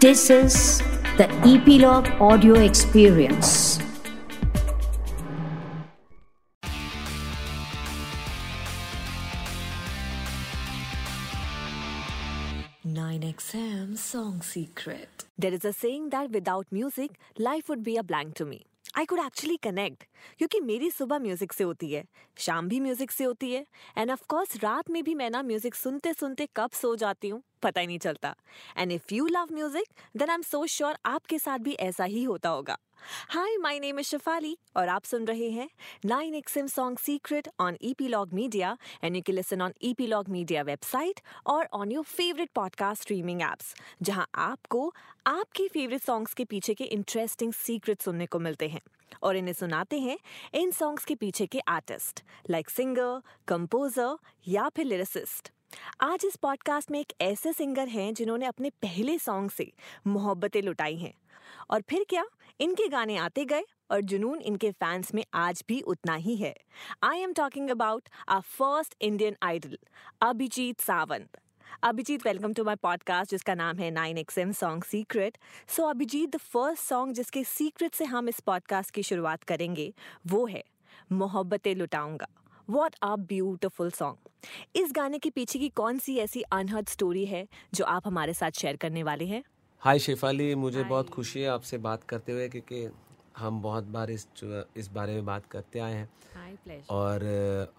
This is the Epilogue Audio Experience. Nine XM Song Secret. There is a saying that without music, life would be a blank to me. I could actually connect क्योंकि मेरी सुबह music से होती है शाम भी music से होती है एंड ऑफ कोर्स रात में भी मैं ना म्यूजिक सुनते सुनते कब सो जाती हूँ पता ही नहीं चलता। And if you love music then I am so sure आपके साथ भी ऐसा ही होता होगा। Hi my name is Shefali और आप सुन रहे हैं nine XM song secret on Epilogue media and you can listen on Epilogue media website और on your favourite podcast streaming apps जहाँ आपको आपके फेवरेट सॉन्ग्स के पीछे के इंटरेस्टिंग सीक्रेट सुनने को मिलते हैं। और इन्हें सुनाते हैं इन सॉन्ग्स के पीछे के आर्टिस्ट लाइक सिंगर कंपोजर या फिर लिरिसिस्ट आज इस पॉडकास्ट में एक ऐसे सिंगर हैं जिन्होंने अपने पहले सॉन्ग से मोहब्बतें लुटाई हैं। और फिर क्या? इनके गाने आते गए और जुनून इनके फैंस में आज भी उतना ही है। I am talking about a first Indian Idol Abhijeet Sawant Abhijeet welcome to my podcast जिसका नाम है nine X M song secret so Abhijeet the first song जिसके सीक्रेट से हम इस पॉडकास्ट की शुरुआत करेंगे, वो है, मोहब्बतें लुटाऊँगा। वॉट आ ब्यूटिफुल सॉन्ग इस गाने के पीछे की कौन सी ऐसी अनहद स्टोरी है जो आप हमारे साथ शेयर करने वाले हैं? हाय शेफाली मुझे Hi. बहुत खुशी है आपसे बात करते हुए क्योंकि हम बहुत बार इस इस बारे में बात करते आए हैं। और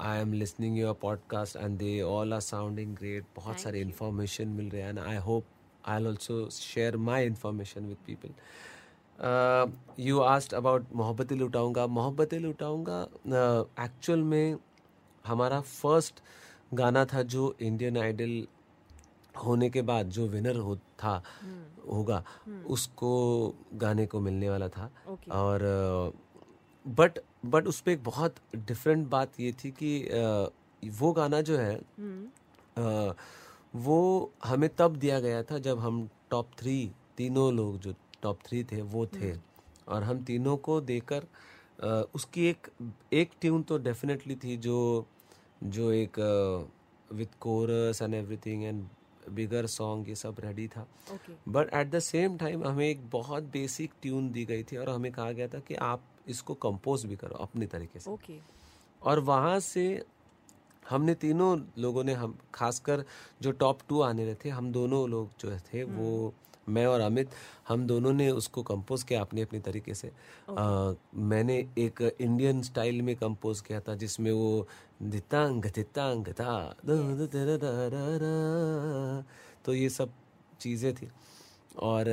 I am listening your podcast and they all are sounding great बहुत सारे इन्फॉर्मेशन मिल रहे हैं and I hope I also share my information with people you asked about Mohabbatein लुटाऊँगा। मोहब्बतें लुटाऊँगा एक्चुअल uh, में हमारा फ़र्स्ट गाना था जो इंडियन आइडल होने के बाद जो विनर हो था हम्म। होगा हम्म। उसको गाने को मिलने वाला था और बट बट उस पर एक बहुत डिफरेंट बात ये थी कि वो गाना जो है हम्म। वो हमें तब दिया गया था जब हम टॉप थ्री तीनों लोग जो टॉप थ्री थे वो थे और हम तीनों को देकर उसकी एक एक ट्यून तो डेफिनेटली थी जो जो एक with chorus and everything and bigger song ये सब रेडी था but at the same time हमें एक बहुत बेसिक ट्यून दी गई थी और हमें कहा गया था कि आप इसको कंपोज भी करो अपने तरीके से okay. और वहाँ से हमने तीनों लोगों ने हम खासकर जो टॉप टू आने रहे थे हम दोनों लोग जो थे hmm. वो मैं और अमित हम दोनों ने उसको कंपोज किया अपने अपने तरीके से। okay. आ, मैंने एक इंडियन स्टाइल में कंपोज किया था जिसमें वो दितांग दितांग था तो ये सब चीज़ें थी। और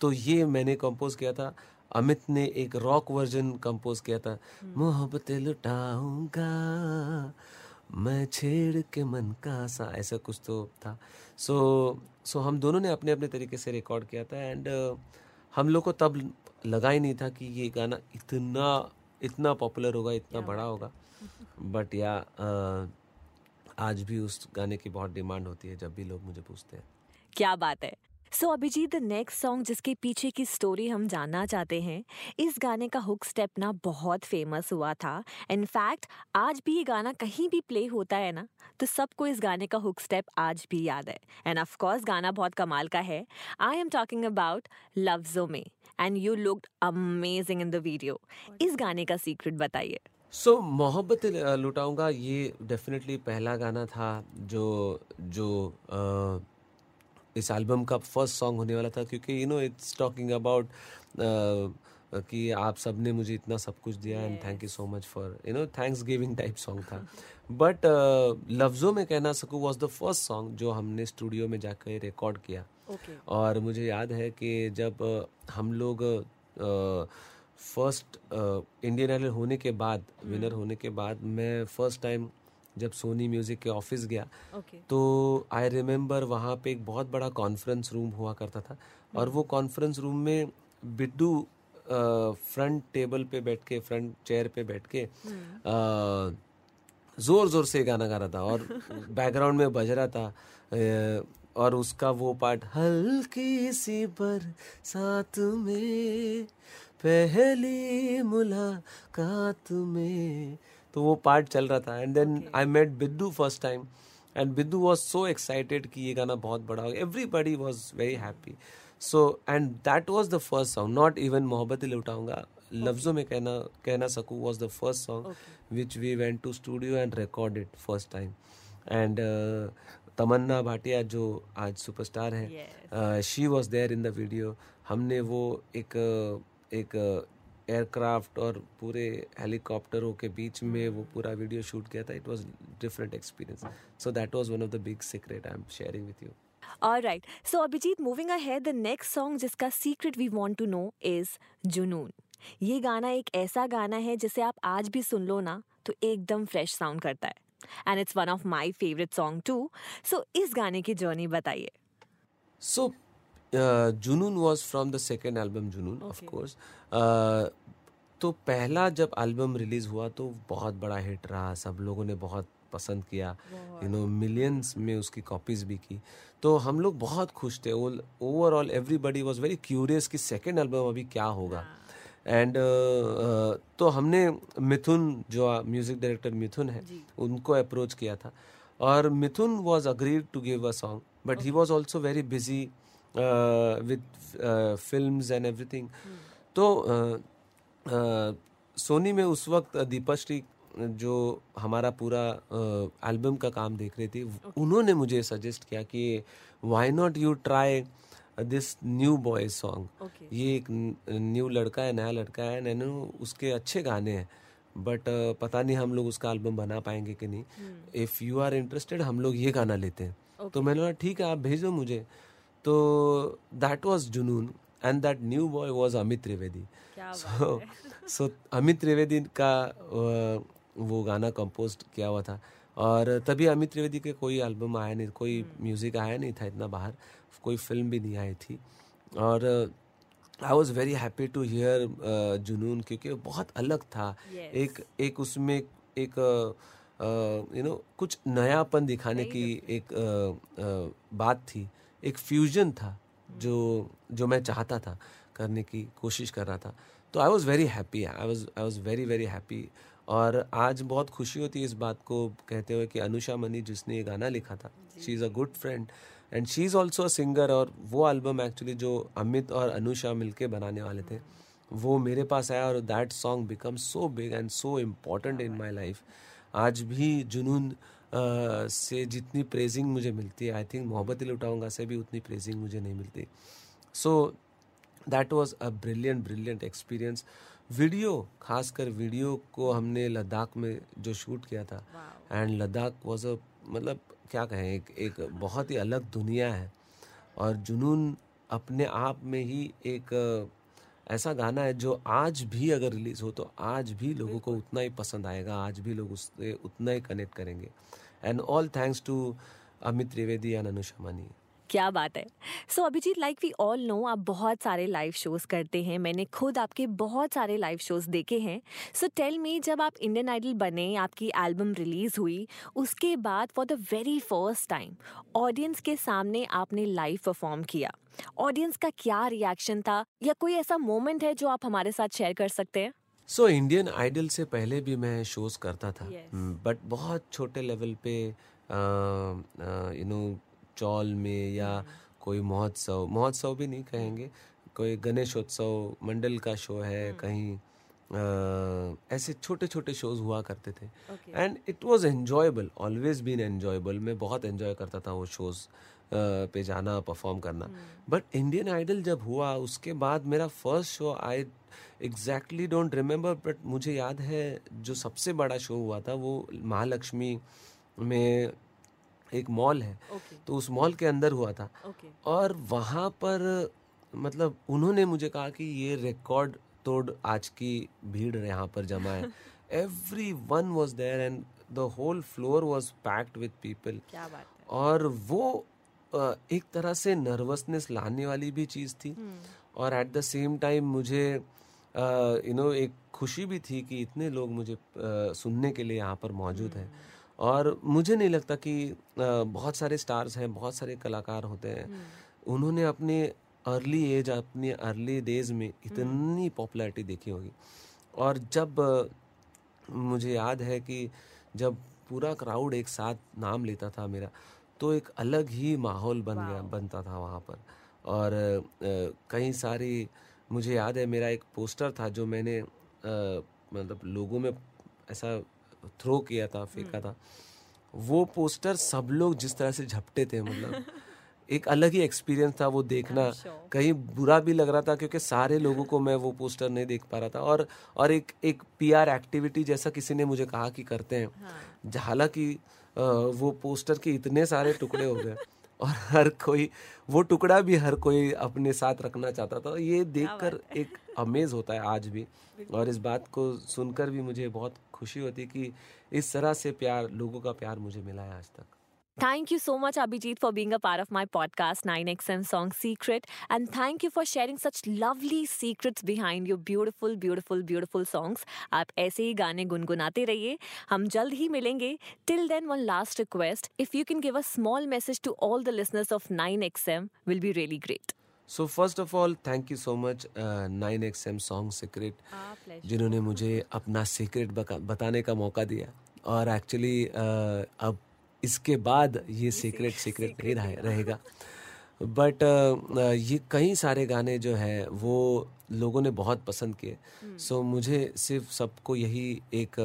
तो ये मैंने कंपोज किया था। अमित ने एक रॉक वर्जन कंपोज किया था। हम्म। मोहब्बत लुटाऊँगा मैं छेड़ के मन का सा ऐसा कुछ तो था। सो so, सो so हम दोनों ने अपने अपने तरीके से रिकॉर्ड किया था एंड uh, हम लोग को तब लगा ही नहीं था कि ये गाना इतना इतना पॉपुलर होगा इतना बड़ा होगा। बट या uh, आज भी उस गाने की बहुत डिमांड होती है जब भी लोग मुझे पूछते हैं। क्या बात है। So so, Abhijeet the next song जिसके पीछे की स्टोरी हम जानना चाहते हैं इस गाने का हुक स्टेप ना बहुत फ़ेमस हुआ था। इनफैक्ट आज भी ये गाना कहीं भी प्ले होता है ना तो सबको इस गाने का हुक स्टेप आज भी याद है। एंड ऑफ़ कोर्स गाना बहुत कमाल का है। आई एम टॉकिंग अबाउट लफ्जों में and you look amazing in the video इस गाने का सीक्रेट बताइए। सो so, मोहब्बत लुटाऊँगा ये डेफिनेटली पहला गाना था जो जो uh, इस एल्बम का फ़र्स्ट सॉन्ग होने वाला था क्योंकि you know it's talking about कि आप सबने मुझे इतना सब कुछ दिया and thank you so much for you know thanks giving type song था बट uh, लफ्ज़ों में कहना सकूँ वॉज़ द फ़र्स्ट सॉन्ग जो हमने स्टूडियो में जाकर रिकॉर्ड किया okay. और मुझे याद है कि जब uh, हम लोग फ़र्स्ट इंडियन आइडल होने के बाद विनर hmm. होने के बाद मैं फ़र्स्ट टाइम जब सोनी म्यूज़िक के ऑफ़िस गया okay. तो आई रिमेम्बर वहाँ पे एक बहुत बड़ा कॉन्फ्रेंस रूम हुआ करता था और वो कॉन्फ्रेंस रूम में बिड्डू फ्रंट टेबल पे बैठ के फ्रंट चेयर पे बैठ के आ, ज़ोर ज़ोर से गाना गा रहा था और बैकग्राउंड में बज रहा था और उसका वो पार्ट हल्की सी पर साथ में पहली मुलाकात में तो वो पार्ट चल रहा था. And then I met Biddu first time and Biddu was so excited कि ये गाना बहुत बड़ा हो everybody was very happy so and that was the first song not even मोहब्बत लुटाऊँगा. लफ्जों में कहना कहना सकूँ was the first song which we went to studio and record it first time and Tamannaah Bhatia जो आज सुपरस्टार है she was there in the video हमने वो एक एक एयरक्राफ्ट और पूरे हेलीकॉप्टरों के बीच में वो पूरा वीडियो शूट किया था it was different experience so that was one of the big secret I am sharing with you All right. So Abhijit, moving ahead, the next song जिसका secret we want to know is जुनून ये गाना एक ऐसा गाना है जिसे आप आज भी सुन लो ना तो एकदम फ्रेश साउंड करता है. And it's one of my favourite song too so इस गाने की जर्नी बताइए. So Junoon was from the second album Junoon of course तो पहला जब एल्बम रिलीज़ हुआ तो बहुत बड़ा हिट रहा। सब लोगों ने बहुत पसंद किया। यू नो मिलियंस में उसकी कॉपीज भी की। तो हम लोग बहुत खुश थे। Overall everybody was very curious कि सेकेंड एल्बम अभी क्या होगा। एंड uh, uh, तो हमने मिथुन जो म्यूज़िक डायरेक्टर मिथुन है उनको अप्रोच किया था। और Mithoon was agreed to give a song but he was also very busy with film and everything तो सोनी uh, में उस वक्त दीपाश्री जो हमारा पूरा एल्बम का काम देख रही थी okay. उन्होंने मुझे सजेस्ट किया कि why not you try this new boy song ये एक न्यू लड़का है नया लड़का है नैनो उसके अच्छे गाने हैं बट uh, पता नहीं हम लोग उसका एल्बम बना पाएँगे कि नहीं। इफ़ यू आर इंटरेस्टेड हम लोग ये गाना लेते हैं। okay. तो मैंने बोला ठीक है आप भेजो मुझे। तो that was Junoon and that new boy was Amit Trivedi. So so Amit Trivedi का वो गाना कंपोज किया हुआ था। और तभी अमित त्रिवेदी के कोई एल्बम आया नहीं कोई म्यूज़िक आया नहीं था इतना बाहर कोई फ़िल्म भी नहीं आई थी। और I was very happy to hear Junoon क्योंकि बहुत अलग था। Yes. एक एक उसमें एक यू नो you know, कुछ नयापन दिखाने की एक uh, uh, बात थी। एक फ्यूजन था. जो जो मैं चाहता था करने की कोशिश कर रहा था तो I was very happy I was I was very very happy और आज बहुत खुशी होती है इस बात को कहते हुए कि अनुषा मनी जिसने ये गाना लिखा था she is a good friend and she is also a singer और वो एल्बम एक्चुअली जो अमित और अनुषा मिलके बनाने वाले थे वो मेरे पास आया और that song become so big and so important in my life आज भी जुनून से जितनी प्रेजिंग मुझे मिलती है आई थिंक मोहब्बत लुटाऊँगा से भी उतनी प्रेजिंग मुझे नहीं मिलती। So that was a brilliant brilliant experience video खासकर वीडियो को हमने लद्दाख में जो शूट किया था एंड लद्दाख वॉज़ अ मतलब क्या कहें एक एक बहुत ही अलग दुनिया है। और जुनून अपने आप में ही एक ऐसा गाना है जो आज भी अगर रिलीज़ हो तो आज भी लोगों को उतना ही पसंद आएगा, आज भी लोग उससे उतना ही कनेक्ट करेंगे। And all thanks to Amit Trivedi and Anusha Mani क्या बात है। So so, Abhijeet like we all know आप बहुत सारे लाइव शोज़ करते हैं। मैंने खुद आपके बहुत सारे लाइव शोज़ देखे हैं। सो टेल मी जब आप इंडियन आइडल बने आपकी एल्बम रिलीज़ हुई उसके बाद for the very first time audience के सामने आपने लाइव परफॉर्म किया। ऑडियंस का क्या रिएक्शन था? या कोई ऐसा मोमेंट है जो आप हमारे साथ शेयर कर सकते हैं? सो इंडियन आइडल से पहले भी मैं शोज़ करता था। But yes. Hmm, बहुत छोटे लेवल पे यू नो चौल में या कोई महोत्सव महोत्सव भी नहीं कहेंगे। कोई गणेशोत्सव मंडल का शो है हम्म। कहीं आ, ऐसे छोटे छोटे शोज़ हुआ करते थे। And it was enjoyable always been enjoyable मैं बहुत एंजॉय करता था वो शोज़ पे जाना परफॉर्म करना। बट इंडियन आइडल जब हुआ उसके बाद मेरा first show I exactly don't remember but मुझे याद है जो सबसे बड़ा शो हुआ था वो महालक्ष्मी में एक मॉल है okay. तो उस मॉल के अंदर हुआ था okay. और वहाँ पर मतलब उन्होंने मुझे कहा कि ये रिकॉर्ड तोड़ आज की भीड़ यहाँ पर जमा है every one was there and the whole floor was packed with people और वो एक तरह से नर्वसनेस लाने वाली भी चीज़ थी hmm. और एट द सेम टाइम मुझे यू नो एक खुशी भी थी कि इतने लोग मुझे सुनने के लिए यहाँ पर मौजूद हैं hmm. और मुझे नहीं लगता कि बहुत सारे स्टार्स हैं बहुत सारे कलाकार होते हैं। हम्म। उन्होंने अपने अर्ली एज अपनी अर्ली डेज़ में इतनी पॉपुलैरिटी देखी होगी। और जब मुझे याद है कि जब पूरा क्राउड एक साथ नाम लेता था मेरा तो एक अलग ही माहौल बन गया बनता था वहाँ पर। और कई सारी मुझे याद है मेरा एक पोस्टर था जो मैंने मतलब लोगों में ऐसा थ्रो किया था फेंका था। वो पोस्टर सब लोग जिस तरह से झपटे थे मतलब। एक अलग ही एक्सपीरियंस था वो देखना। कहीं बुरा भी लग रहा था क्योंकि सारे लोगों को मैं वो पोस्टर नहीं देख पा रहा था। और और एक एक पीआर एक्टिविटी जैसा किसी ने मुझे कहा कि करते हैं। हाँ। हालाँकि वो पोस्टर के इतने सारे टुकड़े हो गए। और हर कोई वो टुकड़ा भी हर कोई अपने साथ रखना चाहता था। ये देखकर एक अमेज होता है आज भी। और इस बात को सुनकर भी मुझे बहुत खुशी होती है कि इस तरह से प्यार लोगों का प्यार मुझे मिला है आज तक। Thank you so much, Abhijit, for being a part of my podcast, 9XM Song Secret. And thank you for sharing such lovely secrets behind your beautiful, beautiful, beautiful songs. आप ऐसे ही गाने गुनगुनाते रहिए हम जल्द ही मिलेंगे till then one last request if you can give a small message to all the listeners of 9XM will be really great. So first of all thank you so much nine X M song secret जिन्होंने मुझे अपना secret बताने का मौका दिया और actually uh, अब इसके बाद ये सीक्रेट सीक्रेट नहीं रहे, रहेगा। बट ये कई सारे गाने जो है वो लोगों ने बहुत पसंद किए। सो so, मुझे सिर्फ़ सबको यही एक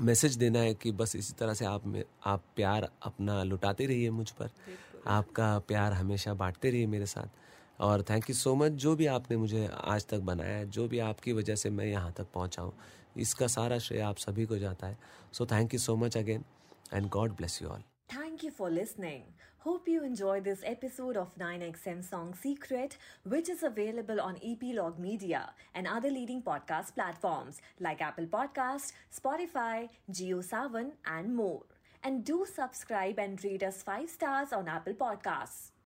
मैसेज देना है कि बस इसी तरह से आप में आप प्यार अपना लुटाते रहिए मुझ पर। आपका प्यार हमेशा बांटते रहिए मेरे साथ। और थैंक यू सो मच जो भी आपने मुझे आज तक बनाया है जो भी आपकी वजह से मैं यहाँ तक पहुँचा हूँ इसका सारा श्रेय आप सभी को जाता है so thank you so much again and God bless you all Thank you for listening. Hope you enjoyed this episode of 9XM Song Secret, which is available on Epilogue Media and other leading podcast platforms like Apple Podcast, Spotify, GeoSavan, and more. And do subscribe and rate us 5 stars on Apple Podcasts.